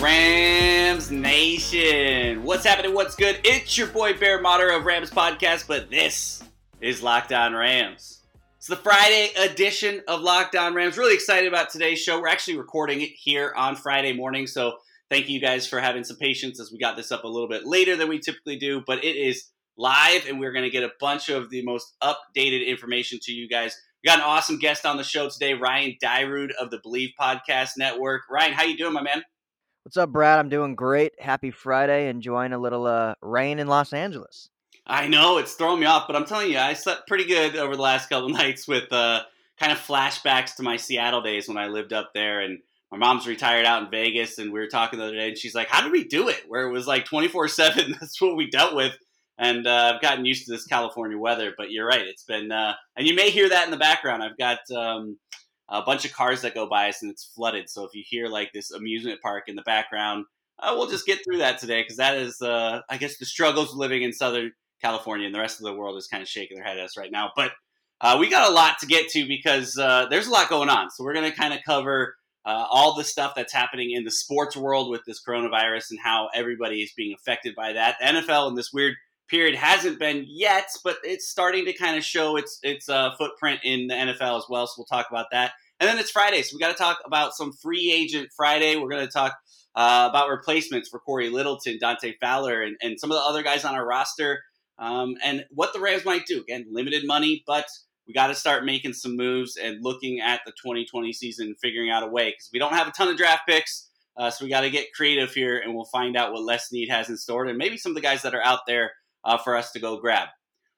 Rams Nation. What's happening? What's good? It's your boy Bear Motter of Rams Podcast, but this is Locked On Rams. It's the Friday edition of Locked On Rams. Really excited about today's show. We're actually recording it here on Friday morning, so thank you guys for having some patience as we got this up a little bit later than we typically do, but it is live and we're going to get a bunch of the most updated information to you guys. We got an awesome guest on the show today, Ryan Dyrud of the Believe Podcast Network. Ryan, how you doing, my man? What's up, Brad? I'm doing great. Happy Friday. Enjoying a little uh, rain in Los Angeles. I know it's throwing me off, but I'm telling you, I slept pretty good over the last couple nights with uh, kind of flashbacks to my Seattle days when I lived up there. And my mom's retired out in Vegas, and we were talking the other day, and she's like, "How did we do it? Where it was like 24 seven? That's what we dealt with." And uh, I've gotten used to this California weather, but you're right. It's been, uh, and you may hear that in the background. I've got um, a bunch of cars that go by us, and it's flooded. So if you hear like this amusement park in the background, uh, we'll just get through that today because that is, uh, I guess, the struggles of living in Southern California, and the rest of the world is kind of shaking their head at us right now. But uh, we got a lot to get to because uh, there's a lot going on. So we're going to kind of cover uh, all the stuff that's happening in the sports world with this coronavirus and how everybody is being affected by that. The NFL and this weird period hasn't been yet, but it's starting to kind of show its its uh, footprint in the NFL as well. So we'll talk about that. And then it's Friday, so we got to talk about some free agent Friday. We're going to talk uh, about replacements for Cory Littleton, Dante Fowler, and, and some of the other guys on our roster, um, and what the Rams might do. Again, limited money, but we got to start making some moves and looking at the 2020 season, figuring out a way because we don't have a ton of draft picks. Uh, so we got to get creative here, and we'll find out what Les Snead has in store, and maybe some of the guys that are out there uh, for us to go grab.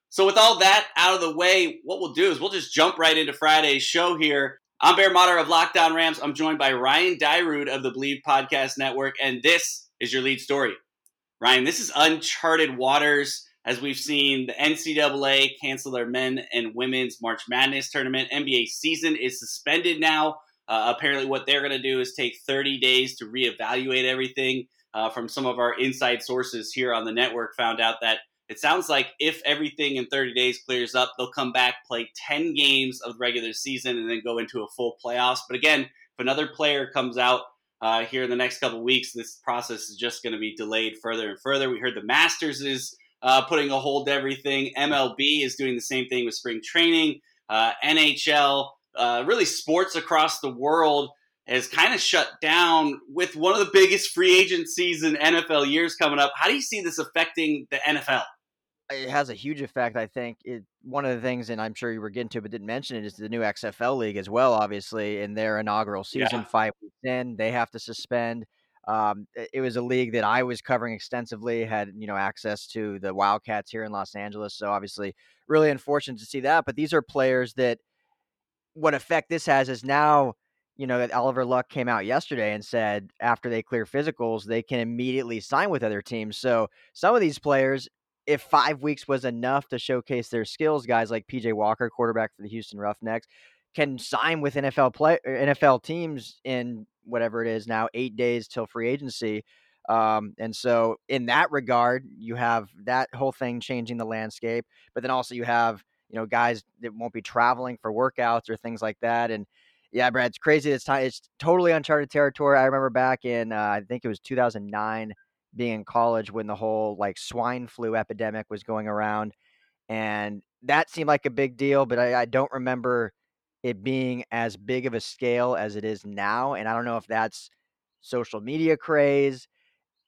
So with all that out of the way, what we'll do is we'll just jump right into Friday's show here. I'm Bear Motter of Locked On Rams. I'm joined by Ryan Dyrud of the Believe Podcast Network, and this is your lead story. Ryan, this is uncharted waters as we've seen the NCAA cancel their men and women's March Madness tournament. NBA season is suspended now. Uh, apparently, what they're going to do is take 30 days to reevaluate everything. Uh, from some of our inside sources here on the network, found out that it sounds like if everything in 30 days clears up, they'll come back, play 10 games of the regular season, and then go into a full playoffs. But again, if another player comes out uh, here in the next couple weeks, this process is just going to be delayed further and further. We heard the Masters is uh, putting a hold to everything. MLB is doing the same thing with spring training. Uh, NHL, uh, really sports across the world has kind of shut down with one of the biggest free agencies in NFL years coming up. How do you see this affecting the NFL? It has a huge effect, I think. It one of the things, and I'm sure you were getting to, but didn't mention it, is the new XFL league as well. Obviously, in their inaugural season, Yeah. five weeks in, they have to suspend. Um, it it was a league that I was covering extensively. Had you know access to the Wildcats here in Los Angeles, so obviously, really unfortunate to see that. But these are players that what effect this has is now you know that Oliver Luck came out yesterday and said after they clear physicals, they can immediately sign with other teams. So some of these players, if five weeks was enough to showcase their skills, guys like PJ Walker, quarterback for the Houston Roughnecks, can sign with NFL play NFL teams in whatever it is now eight days till free agency. Um, and so in that regard, you have that whole thing changing the landscape, but then also you have you know guys that won't be traveling for workouts or things like that, and yeah, Brad, it's crazy. This time, it's totally uncharted territory. I remember back in, uh, I think it was 2009, being in college when the whole like swine flu epidemic was going around, and that seemed like a big deal. But I, I don't remember it being as big of a scale as it is now. And I don't know if that's social media craze,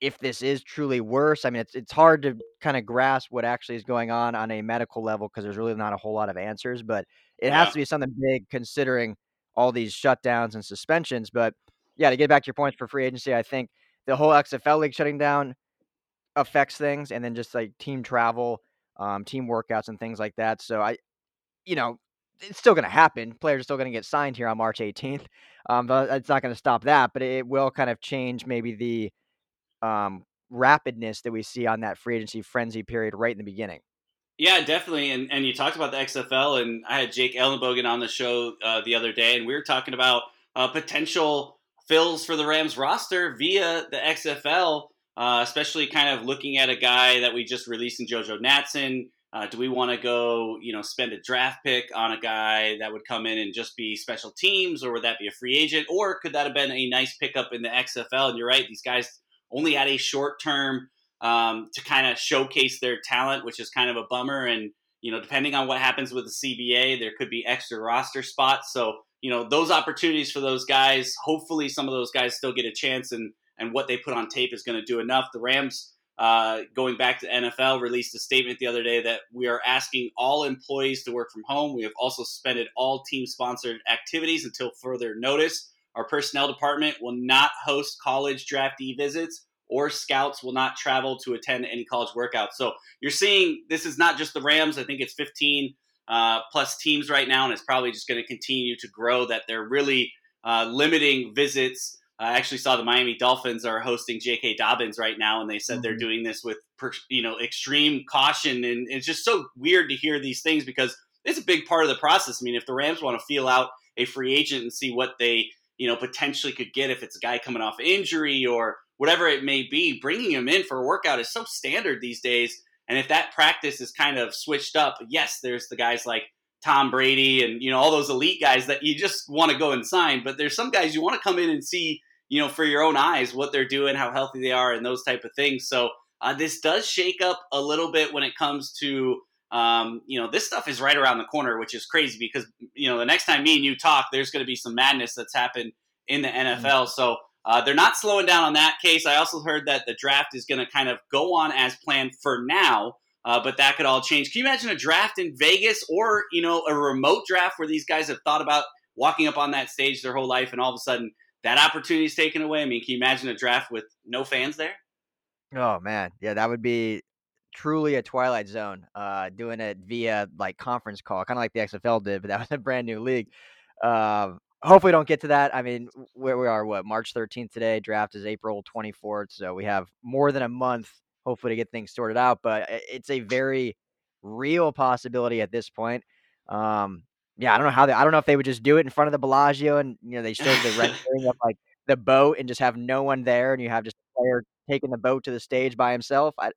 if this is truly worse. I mean, it's it's hard to kind of grasp what actually is going on on a medical level because there's really not a whole lot of answers. But it has to be something big considering all these shutdowns and suspensions. But yeah, to get back to your points for free agency, I think the whole XFL league shutting down affects things, and then just like team travel, um, team workouts, and things like that. So I, you know, it's still going to happen. Players are still going to get signed here on March 18th. Um, it's not going to stop that. But it will kind of change maybe the um, rapidness that we see on that free agency frenzy period right in the beginning. Yeah, definitely. And and you talked about the XFL, and I had Jake Ellenbogen on the show uh, the other day, and we were talking about uh, potential fills for the Rams roster via the XFL, uh, especially kind of looking at a guy that we just released in JoJo Natson. Uh, do we want to go, you know, spend a draft pick on a guy that would come in and just be special teams, or would that be a free agent, or could that have been a nice pickup in the XFL? And you're right; these guys only had a short term um, to kind of showcase their talent, which is kind of a bummer. And you know, depending on what happens with the CBA, there could be extra roster spots. So you know, those opportunities for those guys. Hopefully, some of those guys still get a chance, and and what they put on tape is going to do enough. The Rams. Uh, going back to NFL, released a statement the other day that we are asking all employees to work from home. We have also suspended all team sponsored activities until further notice. Our personnel department will not host college draftee visits or scouts will not travel to attend any college workouts. So you're seeing this is not just the Rams. I think it's 15 uh, plus teams right now, and it's probably just going to continue to grow. That they're really uh, limiting visits. I actually saw the Miami Dolphins are hosting J.K. Dobbins right now, and they said mm-hmm. they're doing this with you know extreme caution, and it's just so weird to hear these things because it's a big part of the process. I mean, if the Rams want to feel out a free agent and see what they you know potentially could get if it's a guy coming off injury or whatever it may be, bringing him in for a workout is so standard these days. And if that practice is kind of switched up, yes, there's the guys like Tom Brady and you know all those elite guys that you just want to go and sign, but there's some guys you want to come in and see, you know, for your own eyes what they're doing, how healthy they are, and those type of things. So uh, this does shake up a little bit when it comes to um, you know this stuff is right around the corner, which is crazy because you know the next time me and you talk, there's going to be some madness that's happened in the NFL. Mm-hmm. So uh, they're not slowing down on that case. I also heard that the draft is going to kind of go on as planned for now, uh, but that could all change. Can you imagine a draft in Vegas or you know a remote draft where these guys have thought about walking up on that stage their whole life, and all of a sudden that opportunity is taken away? I mean, can you imagine a draft with no fans there? Oh man, yeah, that would be truly a twilight zone. Uh, doing it via like conference call, kind of like the XFL did, but that was a brand new league. Uh, hopefully don't get to that. I mean, where we are, what March 13th today. Draft is April 24th, so we have more than a month, hopefully, to get things sorted out. But it's a very real possibility at this point. Um, yeah, I don't know how they. I don't know if they would just do it in front of the Bellagio and you know they showed the rendering of like the boat and just have no one there, and you have just a player taking the boat to the stage by himself. I,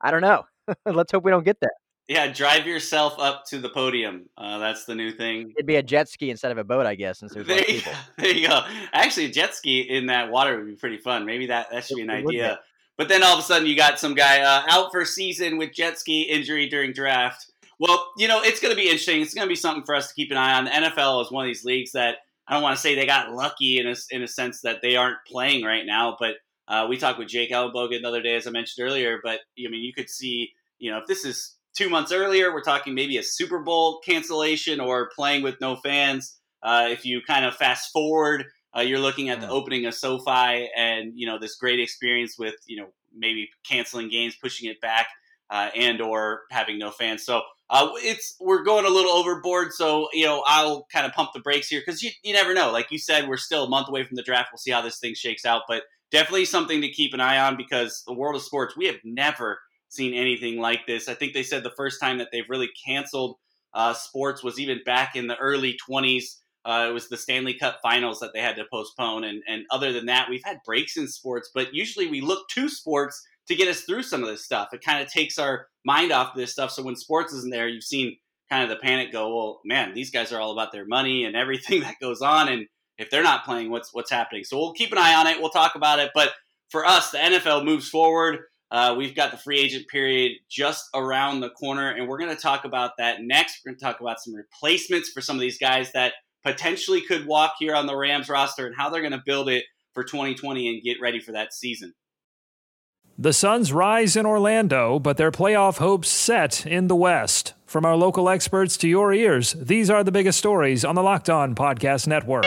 I don't know. Let's hope we don't get there. Yeah, drive yourself up to the podium. Uh, that's the new thing. It'd be a jet ski instead of a boat, I guess, since there's there, people. There you go. Actually, a jet ski in that water would be pretty fun. Maybe that, that should be an idea. But then all of a sudden, you got some guy uh, out for season with jet ski injury during draft. Well, you know, it's going to be interesting. It's going to be something for us to keep an eye on. The NFL is one of these leagues that I don't want to say they got lucky in a, in a sense that they aren't playing right now, but uh, we talked with Jake Ellenbogen the other day, as I mentioned earlier. But I mean, you could see, you know, if this is two months earlier, we're talking maybe a Super Bowl cancellation or playing with no fans. Uh, if you kind of fast forward, uh, you're looking at the opening of SoFi and you know this great experience with you know maybe canceling games, pushing it back, uh, and or having no fans. So uh, it's we're going a little overboard. So you know I'll kind of pump the brakes here because you you never know. Like you said, we're still a month away from the draft. We'll see how this thing shakes out, but definitely something to keep an eye on because the world of sports we have never seen anything like this. I think they said the first time that they've really canceled uh, sports was even back in the early 20s. Uh, it was the Stanley Cup Finals that they had to postpone, and and other than that, we've had breaks in sports. But usually, we look to sports to get us through some of this stuff. It kind of takes our mind off this stuff. So when sports isn't there, you've seen kind of the panic go. Well, man, these guys are all about their money and everything that goes on, and if they're not playing, what's what's happening? So we'll keep an eye on it. We'll talk about it. But for us, the NFL moves forward. Uh, we've got the free agent period just around the corner, and we're going to talk about that next. We're going to talk about some replacements for some of these guys that potentially could walk here on the Rams roster and how they're going to build it for 2020 and get ready for that season. The Suns rise in Orlando, but their playoff hopes set in the West. From our local experts to your ears, these are the biggest stories on the Locked On Podcast Network.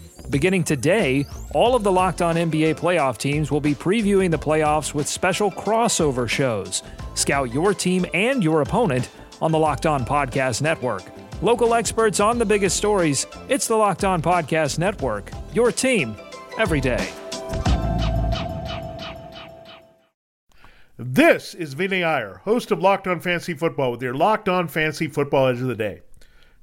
Beginning today, all of the Locked On NBA playoff teams will be previewing the playoffs with special crossover shows. Scout your team and your opponent on the Locked On Podcast Network. Local experts on the biggest stories. It's the Locked On Podcast Network. Your team every day. This is Vinny Iyer, host of Locked On Fantasy Football, with your Locked On Fantasy Football Edge of the Day.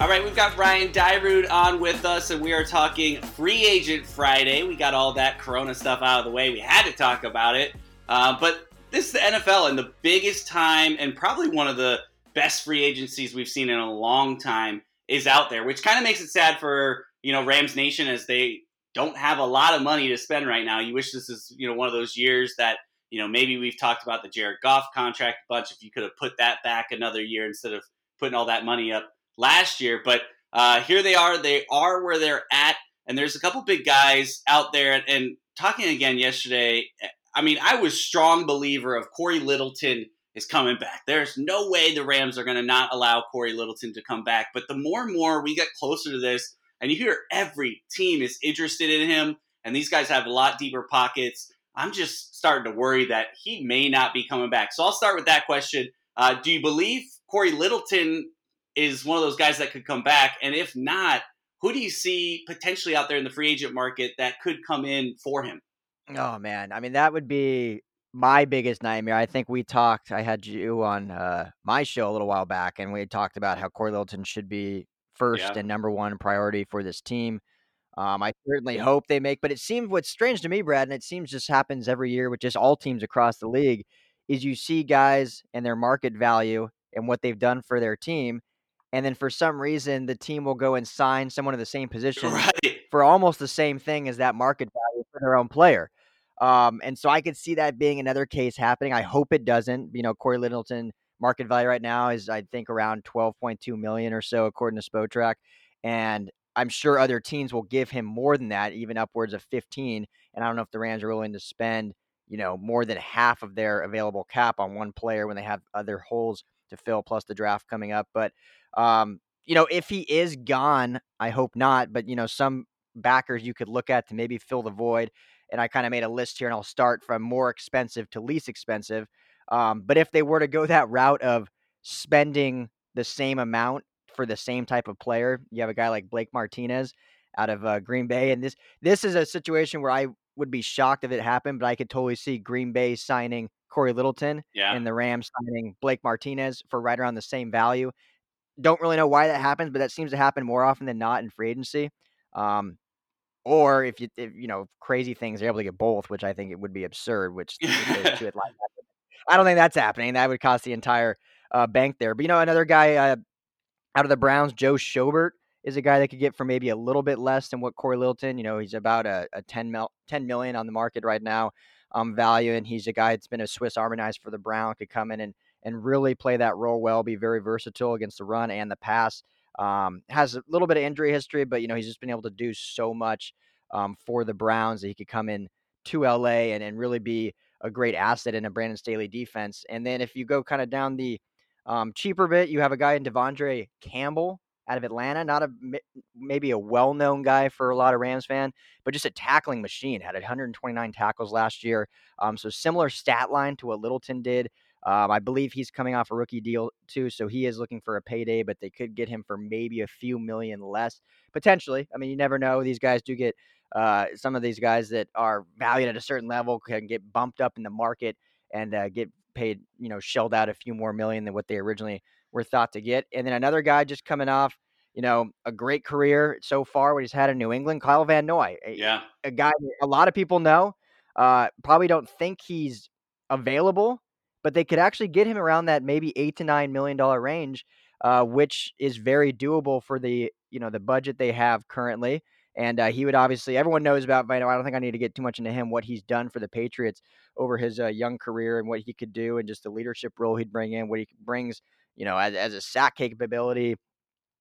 All right, we've got Ryan Dyrud on with us, and we are talking Free Agent Friday. We got all that Corona stuff out of the way. We had to talk about it. Uh, but this is the NFL, and the biggest time, and probably one of the best free agencies we've seen in a long time is out there, which kind of makes it sad for you know Rams Nation as they don't have a lot of money to spend right now. You wish this is you know one of those years that you know maybe we've talked about the Jared Goff contract a bunch. If you could have put that back another year instead of putting all that money up last year, but uh, here they are. They are where they're at, and there's a couple big guys out there. And, and talking again yesterday, I mean, I was strong believer of Cory Littleton is coming back. There's no way the Rams are going to not allow Cory Littleton to come back. But the more and more we get closer to this, and you hear every team is interested in him, and these guys have a lot deeper pockets, I'm just starting to worry that he may not be coming back. So I'll start with that question. Uh, do you believe Cory Littleton is one of those guys that could come back? And if not, who do you see potentially out there in the free agent market that could come in for him? Oh man, I mean that would be my biggest nightmare. I think we talked. I had you on uh, my show a little while back, and we talked about how Cory Littleton should be first Yeah. and number one priority for this team. Um, I certainly hope they make, but it seems what's strange to me, Brad, and it seems just happens every year with just all teams across the league, is you see guys and their market value and what they've done for their team, and then for some reason the team will go and sign someone in the same position Right. for almost the same thing as that market value for their own player. Um, and so I could see that being another case happening. I hope it doesn't. You know, Cory Littleton market value right now is I think around 12.2 million or so according to Spotrac. And I'm sure other teams will give him more than that, even upwards of 15. And I don't know if the Rams are willing to spend, you know, more than half of their available cap on one player when they have other holes to fill, plus the draft coming up. But um, you know, if he is gone, I hope not. But you know, some backers you could look at to maybe fill the void. And I kind of made a list here, and I'll start from more expensive to least expensive. Um, but if they were to go that route of spending the same amount for the same type of player, you have a guy like Blake Martinez out of uh, Green Bay, and this this is a situation where I would be shocked if it happened, but I could totally see Green Bay signing Cory Littleton Yeah. and the Rams signing Blake Martinez for right around the same value. Don't really know why that happens, but that seems to happen more often than not in free agency. Um, or if you if, you know crazy things are able to get both, which I think it would be absurd. Which if those two had. I don't think that's happening. That would cost the entire uh, bank there. But you know, another guy uh, out of the Browns, Joe Schobert, is a guy that could get for maybe a little bit less than what Cory Littleton. You know, he's about a, a 10, mil, 10 million on the market right now um, value, and he's a guy that's been a Swiss Army knife for the Brown. Could come in and and really play that role well, be very versatile against the run and the pass. Um, has a little bit of injury history, but you know he's just been able to do so much um, for the Browns that he could come in to LA and, and really be a great asset in a Brandon Staley defense. And then if you go kind of down the um, cheaper bit, you have a guy in De'Vondre Campbell out of Atlanta. Not a maybe a well-known guy for a lot of Rams fan, but just a tackling machine. Had 129 tackles last year. Um, so similar stat line to what Littleton did. Um, I believe he's coming off a rookie deal too, so he is looking for a payday, but they could get him for maybe a few million less potentially. I mean, you never know. These guys do get uh, some of these guys that are valued at a certain level can get bumped up in the market and uh, get paid, you know, shelled out a few more million than what they originally were thought to get. And then another guy just coming off, you know, a great career so far, what he's had in New England, Kyle Van Noy. Yeah. A, a guy a lot of people know, uh, probably don't think he's available, but they could actually get him around that maybe eight to nine million dollar range, uh, which is very doable for the you know the budget they have currently. And uh, he would obviously, everyone knows about Vino. I don't think I need to get too much into him, what he's done for the Patriots over his uh, young career and what he could do and just the leadership role he'd bring in, what he brings, you know, as, as a sack capability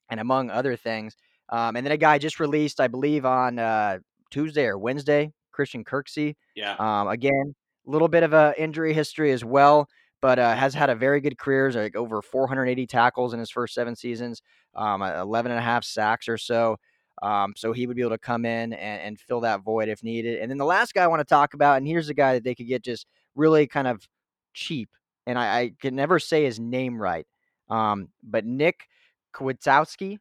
and among other things. Um, and then a guy just released, I believe, on uh, Tuesday or Wednesday, Christian Kirksey. Yeah. Um, again, a little bit of a injury history as well, but uh, has had a very good career, like over 480 tackles in his first seven seasons, um, 11 and a half sacks or so. Um, so he would be able to come in and, and, fill that void if needed. And then the last guy I want to talk about, and here's a guy that they could get just really kind of cheap, and I, I can never say his name right, um, but Nick Kwiatkowski.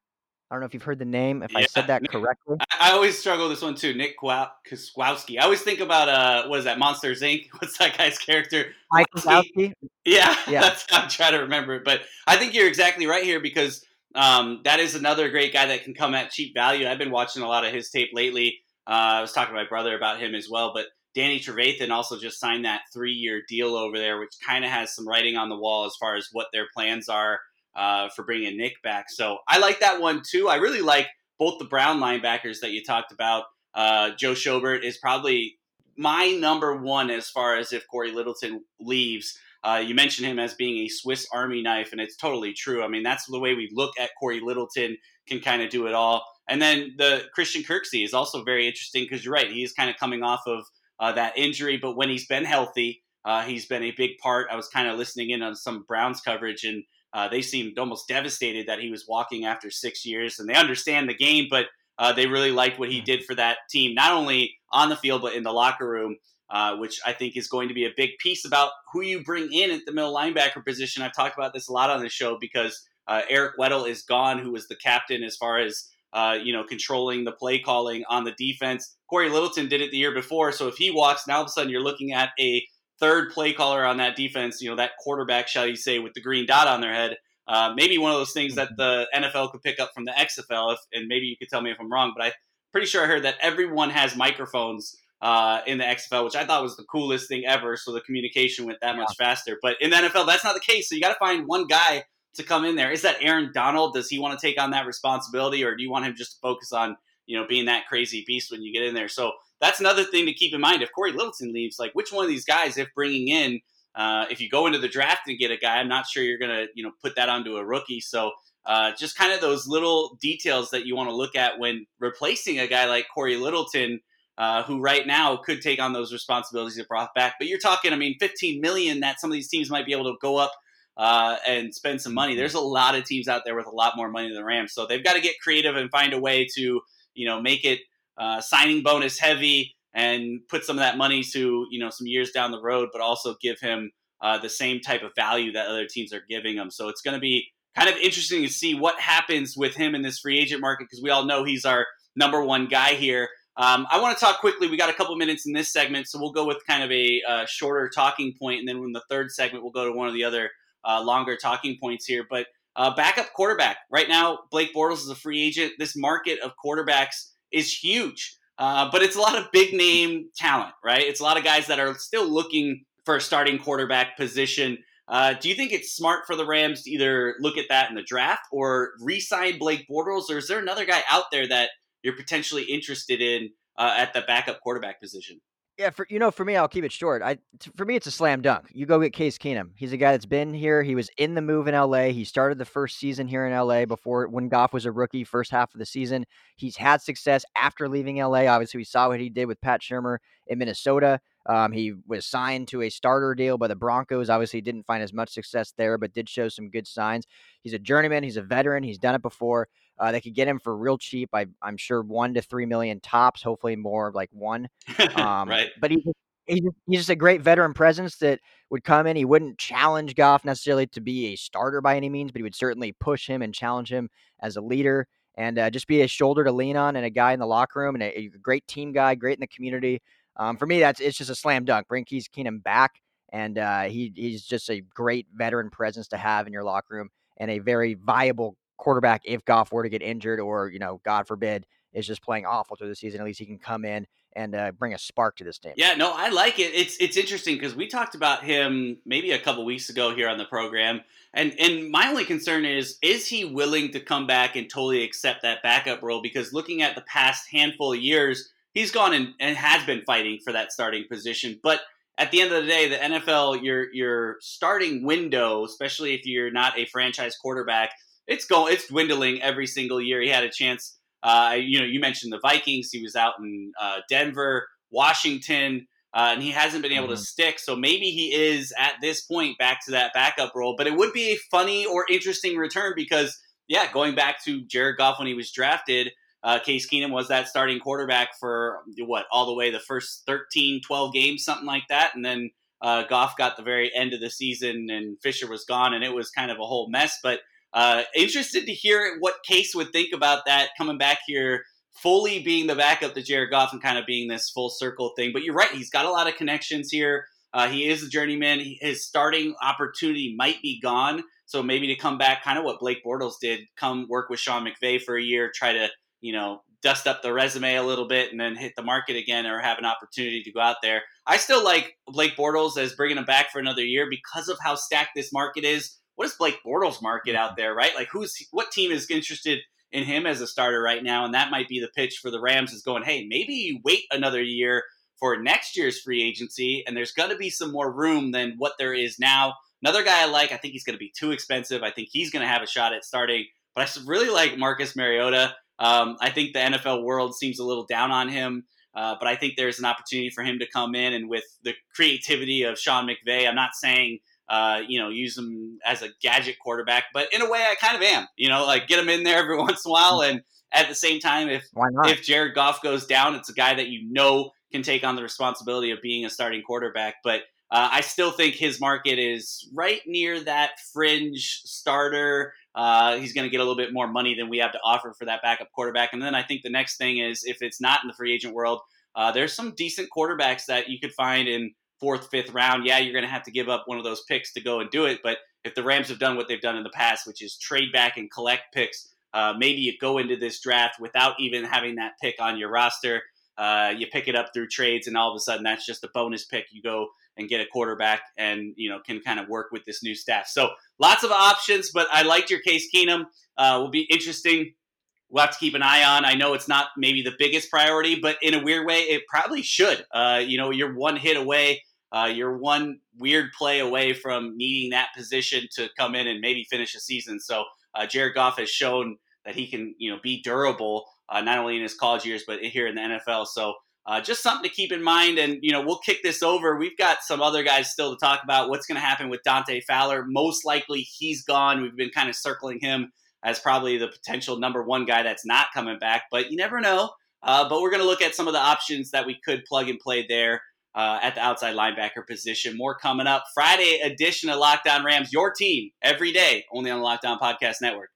I don't know if you've heard the name, if yeah, I said that Nick, correctly. I always struggle with this one too. Nick Kwiatkowski. I always think about uh, what is that? Monsters Inc. What's that guy's character? Mike Kwiatkowski. Yeah, yeah. That's how I'm trying to remember it. But I think you're exactly right here because um, that is another great guy that can come at cheap value. I've been watching a lot of his tape lately. Uh, I was talking to my brother about him as well, but Danny Trevathan also just signed that three-year deal over there, which kind of has some writing on the wall as far as what their plans are uh, for bringing Nick back. So I like that one too. I really like both the Brown linebackers that you talked about. Uh, Joe Schobert is probably my number one as far as if Cory Littleton leaves. Uh, you mentioned him as being a Swiss Army knife, and it's totally true. I mean, that's the way we look at Cory Littleton, can kind of do it all. And then the Christian Kirksey is also very interesting because you're right, he's kind of coming off of uh, that injury, but when he's been healthy, uh, he's been a big part. I was kind of listening in on some Browns coverage, and uh, they seemed almost devastated that he was walking after six years, and they understand the game, but uh, they really liked what he mm. did for that team, not only on the field but in the locker room uh, which I think is going to be a big piece about who you bring in at the middle linebacker position. I've talked about this a lot on the show because uh, Eric Weddle is gone, who was the captain as far as uh, you know controlling the play calling on the defense. Cory Littleton did it the year before, so if he walks, now all of a sudden you're looking at a third play caller on that defense. You know that quarterback, shall you say, with the green dot on their head. Uh, maybe one of those things that the NFL could pick up from the XFL, if, and maybe you could tell me if I'm wrong, but I'm pretty sure I heard that everyone has microphones uh, in the XFL, which I thought was the coolest thing ever. So the communication went that yeah. much faster. But in the NFL, that's not the case. So you got to find one guy to come in there. Is that Aaron Donald? Does he want to take on that responsibility, or do you want him just to focus on you know being that crazy beast when you get in there? So that's another thing to keep in mind. If Cory Littleton leaves, like which one of these guys, if bringing in, uh, if you go into the draft and get a guy, I'm not sure you're gonna you know put that onto a rookie. So. Uh, just kind of those little details that you want to look at when replacing a guy like Cory Littleton uh, who right now could take on those responsibilities of brought back. But you're talking, I mean, 15 million that some of these teams might be able to go up uh, and spend some money. There's a lot of teams out there with a lot more money than the Rams, so they've got to get creative and find a way to, you know, make it uh, signing bonus heavy and put some of that money to, you know, some years down the road, but also give him uh, the same type of value that other teams are giving him. So it's going to be kind of interesting to see what happens with him in this free agent market because we all know he's our number one guy here. Um, I want to talk quickly. We got a couple minutes in this segment, so we'll go with kind of a uh, shorter talking point, and then in the third segment, we'll go to one of the other uh, longer talking points here. But uh, backup quarterback right now, Blake Bortles is a free agent. This market of quarterbacks is huge, uh, but it's a lot of big name talent, right? It's a lot of guys that are still looking for a starting quarterback position. Uh, do you think it's smart for the Rams to either look at that in the draft or re-sign Blake Bortles, or is there another guy out there that you're potentially interested in uh, at the backup quarterback position? Yeah, for you know, for me, I'll keep it short. I for me, it's a slam dunk. You go get Case Keenum. He's a guy that's been here. He was in the move in LA. He started the first season here in LA before when Goff was a rookie. First half of the season, he's had success after leaving LA. Obviously, we saw what he did with Pat Shurmur in Minnesota. Um, he was signed to a starter deal by the Broncos. Obviously, didn't find as much success there, but did show some good signs. He's a journeyman. He's a veteran. He's done it before. Uh, they could get him for real cheap. I, am sure one to three million tops. Hopefully more like one. Um, right. But he's he's he's just a great veteran presence that would come in. He wouldn't challenge Goff necessarily to be a starter by any means, but he would certainly push him and challenge him as a leader and uh, just be a shoulder to lean on and a guy in the locker room and a, a great team guy, great in the community. Um, for me, that's it's just a slam dunk. Bring Case Keenum back, and uh, he he's just a great veteran presence to have in your locker room and a very viable quarterback if Goff were to get injured or you know, God forbid, is just playing awful through the season. At least he can come in and uh, bring a spark to this team. Yeah, no, I like it. It's it's interesting because we talked about him maybe a couple weeks ago here on the program, and and my only concern is is he willing to come back and totally accept that backup role? Because looking at the past handful of years, he's gone and, and has been fighting for that starting position, but. At the end of the day, the NFL, your your starting window, especially if you're not a franchise quarterback, it's going it's dwindling every single year. He had a chance uh, you know, you mentioned the Vikings. He was out in uh, Denver, Washington, uh, and he hasn't been able mm-hmm. to stick. So maybe he is at this point back to that backup role. But it would be a funny or interesting return because, yeah, going back to Jared Goff when he was drafted, uh, Case Keenum was that starting quarterback for what all the way the first 13, 12 games, something like that, and then uh, Goff got the very end of the season and Fisher was gone, and it was kind of a whole mess. But uh, interested to hear what Case would think about that coming back here, fully being the backup to Jared Goff and kind of being this full circle thing. But you're right, he's got a lot of connections here. Uh, he is a journeyman. His starting opportunity might be gone. So maybe to come back, kind of what Blake Bortles did, come work with Sean McVay for a year, try to, you know, dust up the resume a little bit and then hit the market again or have an opportunity to go out there. I still like Blake Bortles as bringing him back for another year because of how stacked this market is what is Blake Bortles' market out there, right? Like, who's what team is interested in him as a starter right now? And that might be the pitch for the Rams is going, hey, maybe wait another year for next year's free agency, and there's going to be some more room than what there is now. Another guy I like, I think he's going to be too expensive. I think he's going to have a shot at starting, but I really like Marcus Mariota. Um, I think the NFL world seems a little down on him. Uh, but I think there's an opportunity for him to come in and with the creativity of Sean McVay. I'm not saying uh, you know, use him as a gadget quarterback. But in a way, I kind of am. You know, like get him in there every once in a while, and at the same time, if if Jared Goff goes down, it's a guy that you know can take on the responsibility of being a starting quarterback. But uh, I still think his market is right near that fringe starter. Uh, he's going to get a little bit more money than we have to offer for that backup quarterback. And then I think the next thing is if it's not in the free agent world, uh, there's some decent quarterbacks that you could find in fourth, fifth round, yeah, you're going to have to give up one of those picks to go and do it. But if the Rams have done what they've done in the past, which is trade back and collect picks, uh, maybe you go into this draft without even having that pick on your roster. Uh, you pick it up through trades, and all of a sudden, that's just a bonus pick. You go and get a quarterback, and you know can kind of work with this new staff. So lots of options, but I liked your Case Keenum. Uh, will be interesting. We'll have to keep an eye on. I know it's not maybe the biggest priority, but in a weird way, it probably should. Uh, you know, you're one hit away uh, you're one weird play away from needing that position to come in and maybe finish a season. So uh, Jared Goff has shown that he can, you know, be durable uh, not only in his college years but here in the NFL. So uh, just something to keep in mind. And you know, we'll kick this over. We've got some other guys still to talk about. What's going to happen with Dante Fowler? Most likely he's gone. We've been kind of circling him as probably the potential number one guy that's not coming back, but you never know. Uh, but we're going to look at some of the options that we could plug and play there uh, at the outside linebacker position. More coming up. Friday edition of Locked On Rams, your team every day, only on the Locked On Podcast Network.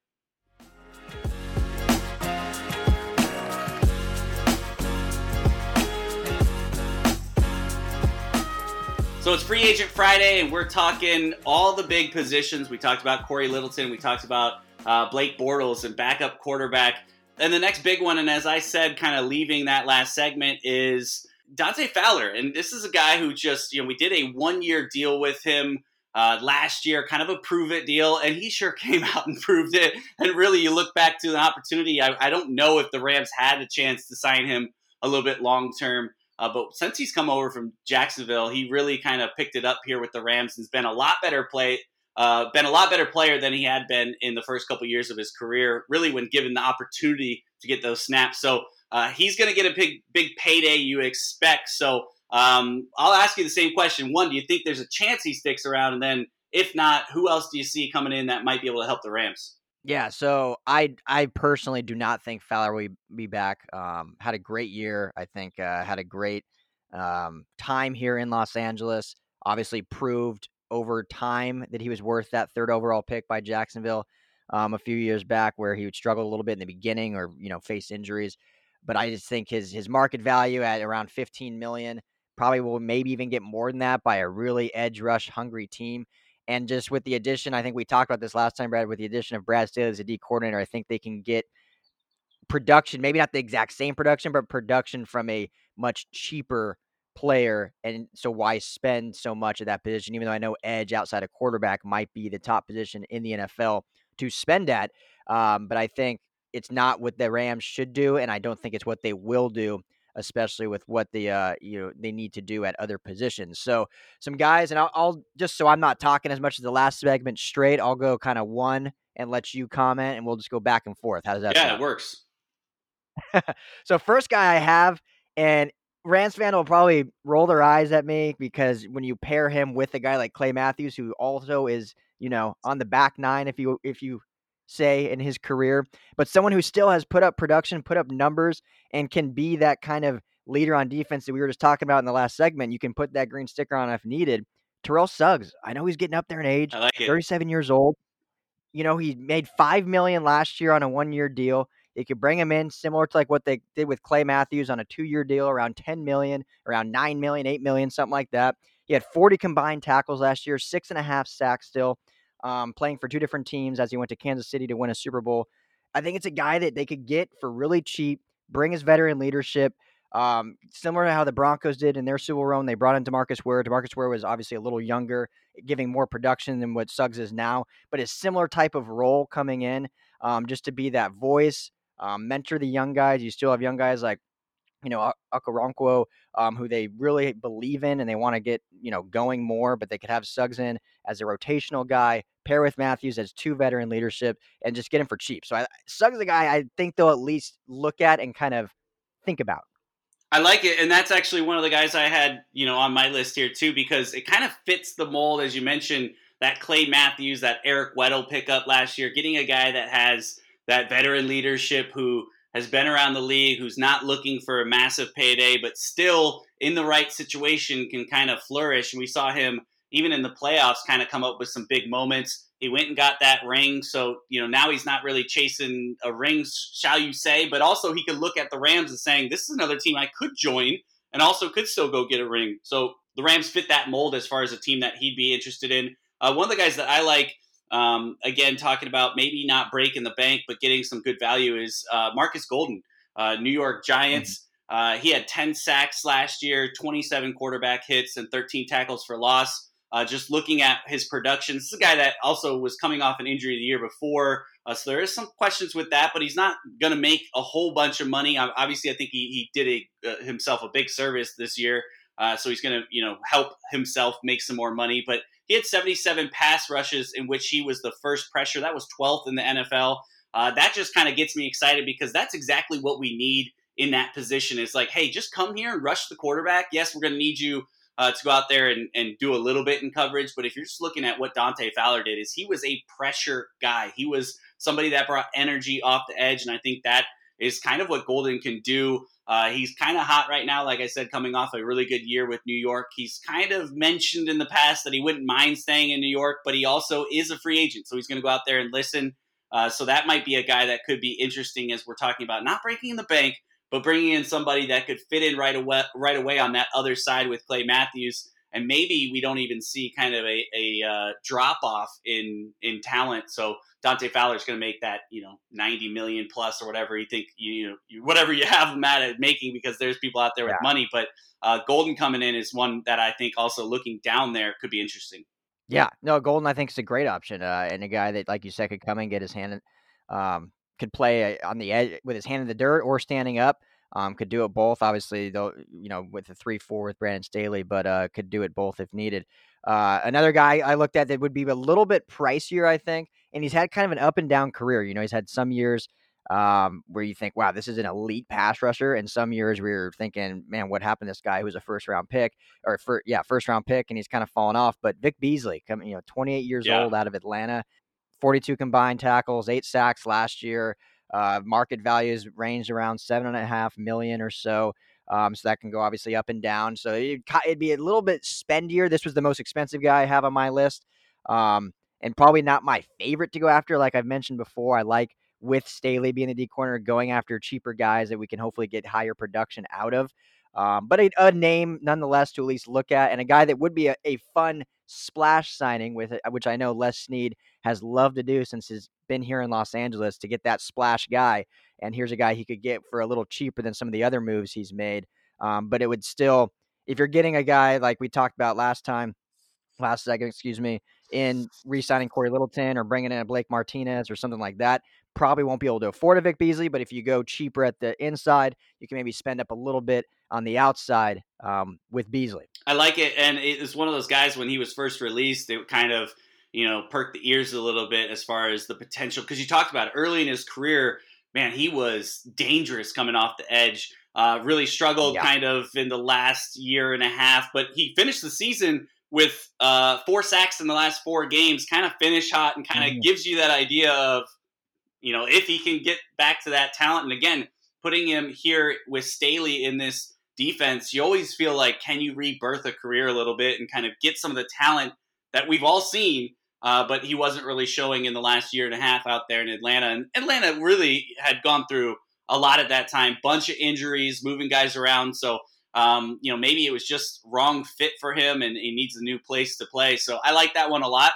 So it's free agent Friday, and we're talking all the big positions. We talked about Cory Littleton, we talked about uh, Blake Bortles and backup quarterback. And the next big one, and as I said, kind of leaving that last segment, is Dante Fowler, and this is a guy who just, you know, we did a one year deal with him uh, last year, kind of a prove it deal, and he sure came out and proved it. And really, you look back to the opportunity, I, I don't know if the Rams had a chance to sign him a little bit long term. Uh, but since he's come over from Jacksonville, he really kind of picked it up here with the Rams and has been a lot better play, uh, been a lot better player than he had been in the first couple years of his career. Really, when given the opportunity to get those snaps. So uh, he's going to get a big big payday you expect. So um, I'll ask you the same question. One, do you think there's a chance he sticks around? And then if not, who else do you see coming in that might be able to help the Rams? Yeah, so I I personally do not think Fowler will be back. Um, had a great year, I think. Uh, had a great um, time here in Los Angeles. Obviously, proved over time that he was worth that third overall pick by Jacksonville um, a few years back, where he would struggle a little bit in the beginning or you know face injuries. But I just think his his market value at around 15 million probably will maybe even get more than that by a really edge rush hungry team. And just with the addition, I think we talked about this last time, Brad. With the addition of Brad Staley as a D coordinator, I think they can get production, maybe not the exact same production, but production from a much cheaper player. And so why spend so much at that position? Even though I know edge outside of quarterback might be the top position in the NFL to spend at. Um, but I think it's not what the Rams should do, and I don't think it's what they will do, especially with what the uh, you know they need to do at other positions. So some guys, and I'll, I'll just so I'm not talking as much as the last segment straight. I'll go kind of one and let you comment, and we'll just go back and forth. How does that? Yeah, sound? it works. so first guy I have, and Rams fan will probably roll their eyes at me because when you pair him with a guy like Clay Matthews, who also is you know on the back nine, if you if you say in his career, but someone who still has put up production, put up numbers, and can be that kind of leader on defense that we were just talking about in the last segment. You can put that green sticker on if needed. Terrell Suggs, I know he's getting up there in age, like 37 years old. You know, he made five million last year on a one-year deal. They could bring him in similar to like what they did with Clay Matthews on a two-year deal, around 10 million, around 9 million, 8 million, something like that. He had 40 combined tackles last year, six and a half sacks still um, playing for two different teams as he went to Kansas City to win a Super Bowl. I think it's a guy that they could get for really cheap, bring his veteran leadership. Um, similar to how the Broncos did in their Super Bowl they brought in Demarcus Ware. Demarcus Ware was obviously a little younger, giving more production than what Suggs is now, but a similar type of role coming in, um, just to be that voice, um, mentor the young guys. You still have young guys like you know, Okoronkwo, um, who they really believe in and they want to get, you know, going more, but they could have Suggs in as a rotational guy, pair with Matthews as two veteran leadership, and just get him for cheap. So I, Suggs is a guy I think they'll at least look at and kind of think about. I like it, and that's actually one of the guys I had, you know, on my list here too, because it kind of fits the mold, as you mentioned, that Clay Matthews, that Eric Weddle pickup last year, getting a guy that has that veteran leadership who has been around the league, who's not looking for a massive payday, but still in the right situation can kind of flourish. And we saw him even in the playoffs kind of come up with some big moments. He went and got that ring. So, you know, now he's not really chasing a ring, shall you say, but also he could look at the Rams and saying, this is another team I could join and also could still go get a ring. So the Rams fit that mold as far as a team that he'd be interested in. Uh, one of the guys that I like um, again, talking about maybe not breaking the bank, but getting some good value is uh, Marcus Golden, uh, New York Giants. Mm-hmm. Uh, he had 10 sacks last year, 27 quarterback hits, and 13 tackles for loss. Uh, just looking at his production, this is a guy that also was coming off an injury the year before. Uh, so there is some questions with that, but he's not going to make a whole bunch of money. Obviously, I think he, he did a, uh, himself a big service this year. Uh, so he's going to, you know, help himself make some more money. But he had 77 pass rushes in which he was the first pressure. That was 12th in the NFL. Uh, that just kind of gets me excited because that's exactly what we need in that position. It's like, hey, just come here and rush the quarterback. Yes, we're going to need you uh, to go out there and, and do a little bit in coverage. But if you're just looking at what Dante Fowler did, is he was a pressure guy. He was somebody that brought energy off the edge, and I think that is kind of what Golden can do. Uh, he's kind of hot right now, like I said, coming off a really good year with New York. He's kind of mentioned in the past that he wouldn't mind staying in New York, but he also is a free agent, so he's going to go out there and listen. Uh, so that might be a guy that could be interesting as we're talking about not breaking the bank, but bringing in somebody that could fit in right away, right away on that other side with Clay Matthews and maybe we don't even see kind of a, a uh, drop off in in talent. So Dante Fowler is going to make that you know ninety million plus or whatever you think you, know whatever you have him at, making because there's people out there with yeah. money. But uh, Golden coming in is one that I think also looking down there could be interesting. Yeah, no, Golden I think is a great option uh, and a guy that like you said could come and get his hand, in, um, could play uh, on the edge with his hand in the dirt or standing up. Um, could do it both. Obviously, though, you know, with the three four with Brandon Staley, but uh, could do it both if needed. Uh, another guy I looked at that would be a little bit pricier, I think, and he's had kind of an up and down career. You know, he's had some years um, where you think, wow, this is an elite pass rusher, and some years where you're thinking, man, what happened to this guy who was a first round pick or for yeah, first round pick, and he's kind of fallen off. But Vic Beasley, coming, you know, 28 years yeah. old out of Atlanta, 42 combined tackles, eight sacks last year. Uh, market values ranged around seven and a half million or so. Um, so that can go obviously up and down. So it'd, it'd, be a little bit spendier. This was the most expensive guy I have on my list, um, and probably not my favorite to go after. Like I've mentioned before, I like with Staley being the D corner, going after cheaper guys that we can hopefully get higher production out of. Um, but a, a, name nonetheless to at least look at, and a guy that would be a, a fun splash signing with which I know Les Snead has loved to do since he's been here in Los Angeles to get that splash guy. And here's a guy he could get for a little cheaper than some of the other moves he's made. Um, but it would still, if you're getting a guy like we talked about last time, last second, excuse me, in re-signing Cory Littleton or bringing in a Blake Martinez or something like that, probably won't be able to afford a Vic Beasley. But if you go cheaper at the inside, you can maybe spend up a little bit on the outside um, with Beasley. I like it, and it was one of those guys when he was first released. It kind of you know perk the ears a little bit as far as the potential because you talked about it, early in his career. Man, he was dangerous coming off the edge. Uh, really struggled yeah. kind of in the last year and a half, but he finished the season with uh, four sacks in the last four games. Kind of finish hot and kind of mm. gives you that idea of you know if he can get back to that talent. And again, putting him here with Staley in this defense, you always feel like, can you rebirth a career a little bit and kind of get some of the talent that we've all seen, uh, but he wasn't really showing in the last year and a half out there in Atlanta. And Atlanta really had gone through a lot at that time, bunch of injuries, moving guys around. So, um, you know, maybe it was just wrong fit for him and he needs a new place to play. So I like that one a lot.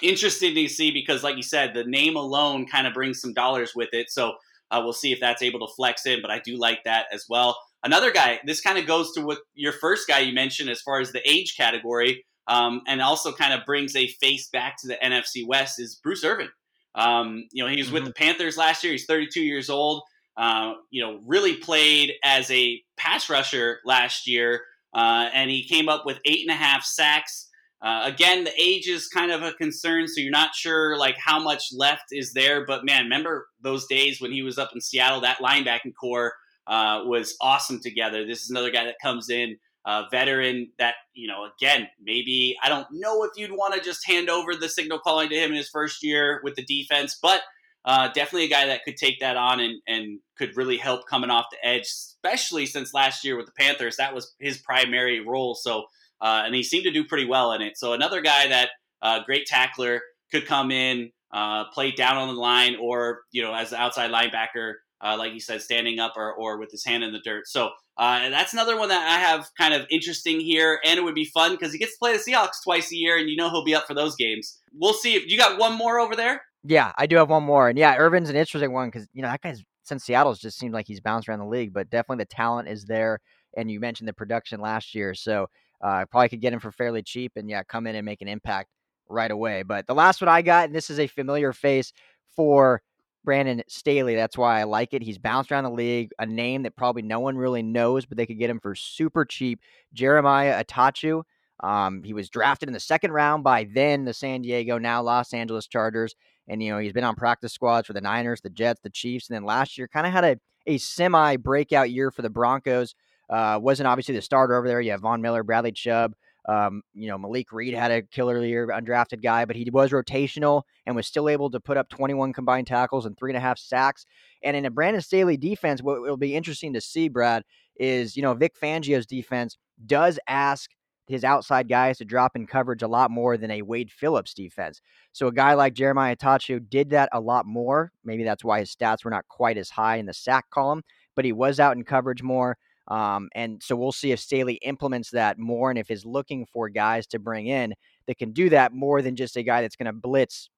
Interesting to see because, like you said, the name alone kind of brings some dollars with it. So uh, we'll see if that's able to flex in, but I do like that as well. Another guy, this kind of goes to what your first guy you mentioned as far as the age category, um, and also kind of brings a face back to the NFC West is Bruce Irvin. Um, you know, he was mm-hmm. with the Panthers last year. He's 32 years old. Uh, you know, really played as a pass rusher last year, uh, and he came up with eight and a half sacks. Uh, again, the age is kind of a concern, so you're not sure like how much left is there. But man, remember those days when he was up in Seattle? That linebacking corps uh, was awesome together. This is another guy that comes in, uh, veteran that, you know, again, maybe I don't know if you'd want to just hand over the signal calling to him in his first year with the defense, but uh, definitely a guy that could take that on and, and could really help coming off the edge, especially since last year with the Panthers. That was his primary role. So, uh, and he seemed to do pretty well in it. So, another guy that, uh, great tackler, could come in, uh, play down on the line, or, you know, as the outside linebacker, uh, like you said, standing up or, or with his hand in the dirt. So uh, that's another one that I have kind of interesting here, and it would be fun because he gets to play the Seahawks twice a year, and you know he'll be up for those games. We'll see if you got one more over there. Yeah, I do have one more, and yeah, Irvin's an interesting one because you know that guy's since Seattle's just seemed like he's bounced around the league, but definitely the talent is there, and you mentioned the production last year, so uh, I probably could get him for fairly cheap, and yeah, come in and make an impact right away. But the last one I got, and this is a familiar face for Brandon Staley. That's why I like it. He's bounced around the league, a name that probably no one really knows, but they could get him for super cheap. Jeremiah Attaochu. Um, he was drafted in the second round by then the San Diego, now Los Angeles Chargers. And, you know, he's been on practice squads for the Niners, the Jets, the Chiefs. And then last year kind of had a, a semi breakout year for the Broncos. Uh, wasn't obviously the starter over there. You have Von Miller, Bradley Chubb. Um, you know, Malik Reed had a killer year, undrafted guy, but he was rotational and was still able to put up 21 combined tackles and three and a half sacks. And in a Brandon Staley defense, what will be interesting to see, Brad, is, you know, Vic Fangio's defense does ask his outside guys to drop in coverage a lot more than a Wade Phillips defense. So a guy like Jeremiah Attaochu did that a lot more. Maybe that's why his stats were not quite as high in the sack column, but he was out in coverage more. Um, and so we'll see if Staley implements that more and if he's looking for guys to bring in that can do that more than just a guy that's going to blitz,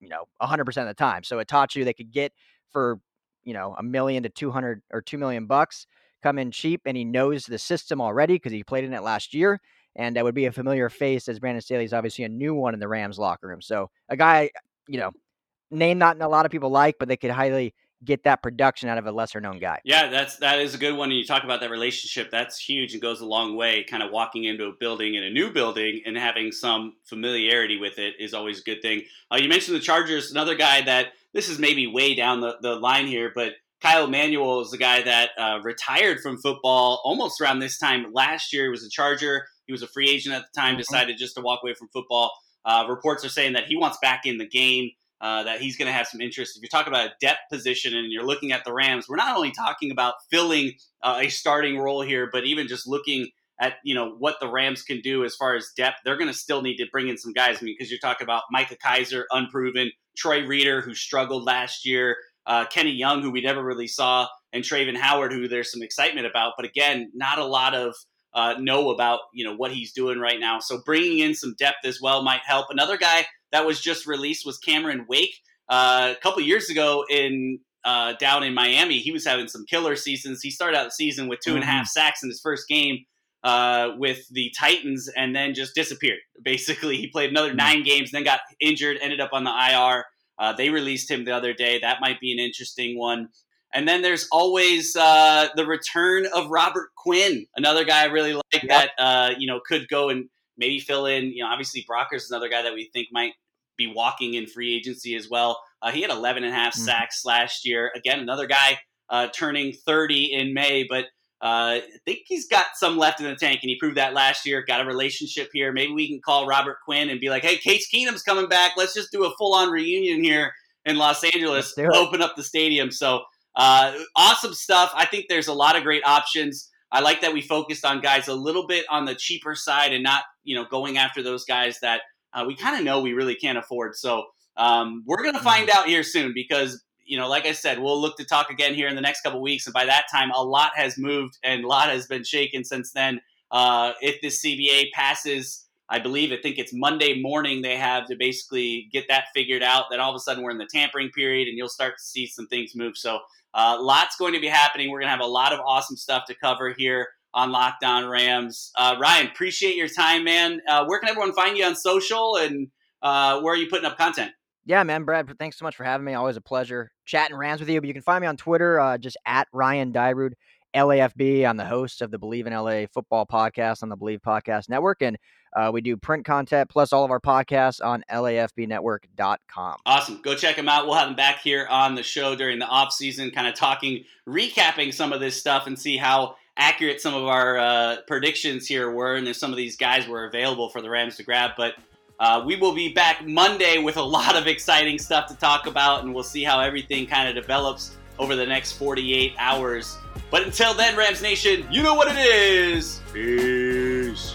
you know, 100% of the time. So Attaochu they could get for, you know, a million to 200 or 2 million bucks, come in cheap, and he knows the system already because he played in it last year. And that would be a familiar face as Brandon Staley is obviously a new one in the Rams locker room. So a guy, you know, name not a lot of people like, but they could highly get that production out of a lesser known guy. Yeah, that's that is a good one. And you talk about that relationship, that's huge and goes a long way. Kind of walking into a building in a new building and having some familiarity with it is always a good thing. Uh, you mentioned the Chargers, another guy that this is maybe way down the, the line here, but Kyle Emanuel is the guy that uh, retired from football almost around this time last year. He was a Charger. He was a free agent at the time, mm-hmm. decided just to walk away from football. Uh, reports are saying that he wants back in the game uh, that he's going to have some interest. If you're talking about a depth position and you're looking at the Rams, we're not only talking about filling uh, a starting role here, but even just looking at you know what the Rams can do as far as depth. They're going to still need to bring in some guys. I mean, because you're talking about Micah Kiser, unproven, Troy Reeder, who struggled last year, uh, Kenny Young, who we never really saw, and Travin Howard, who there's some excitement about, but again, not a lot of uh, know about you know what he's doing right now. So bringing in some depth as well might help. Another guy that was just released was Cameron Wake. Uh, a couple years ago in uh, down in Miami, he was having some killer seasons. He started out the season with two and a half mm-hmm. sacks in his first game uh, with the Titans, and then just disappeared. Basically, he played another mm-hmm. nine games, then got injured, ended up on the IR. Uh, they released him the other day. That might be an interesting one. And then there's always uh, the return of Robert Quinn, another guy I really like yep. that uh, you know could go and maybe fill in. You know, obviously Brockers is another guy that we think might be walking in free agency as well. Uh, he had 11 and a half mm-hmm. sacks last year. Again, another guy uh, turning 30 in May, but uh, I think he's got some left in the tank, and he proved that last year. Got a relationship here. Maybe we can call Robert Quinn and be like, "Hey, Case Keenum's coming back. Let's just do a full-on reunion here in Los Angeles. Open up the stadium." So uh, awesome stuff. I think there's a lot of great options. I like that we focused on guys a little bit on the cheaper side and not, you know, going after those guys that uh, we kind of know we really can't afford. So um, we're going to find out here soon because, you know, like I said, we'll look to talk again here in the next couple weeks. And by that time, a lot has moved and a lot has been shaken since then. Uh, if this CBA passes, I believe, I think it's Monday morning they have to basically get that figured out. Then all of a sudden we're in the tampering period and you'll start to see some things move. So uh, lots going to be happening. We're going to have a lot of awesome stuff to cover here on Locked On Rams. Uh, Ryan, appreciate your time, man. Uh, where can everyone find you on social and uh, where are you putting up content? Yeah, man, Brad, thanks so much for having me. Always a pleasure chatting Rams with you. But you can find me on Twitter, uh, just at Ryan Dyrud, LAFB. I'm the host of the Believe in LA football podcast on the Believe Podcast Network. And uh, we do print content plus all of our podcasts on lafbnetwork.com. Awesome. Go check them out. We'll have them back here on the show during the off season, kind of talking, recapping some of this stuff and see how accurate some of our uh, predictions here were and if some of these guys were available for the Rams to grab. But uh, we will be back Monday with a lot of exciting stuff to talk about, and we'll see how everything kind of develops over the next 48 hours. But until then, Rams Nation, you know what it is. Peace.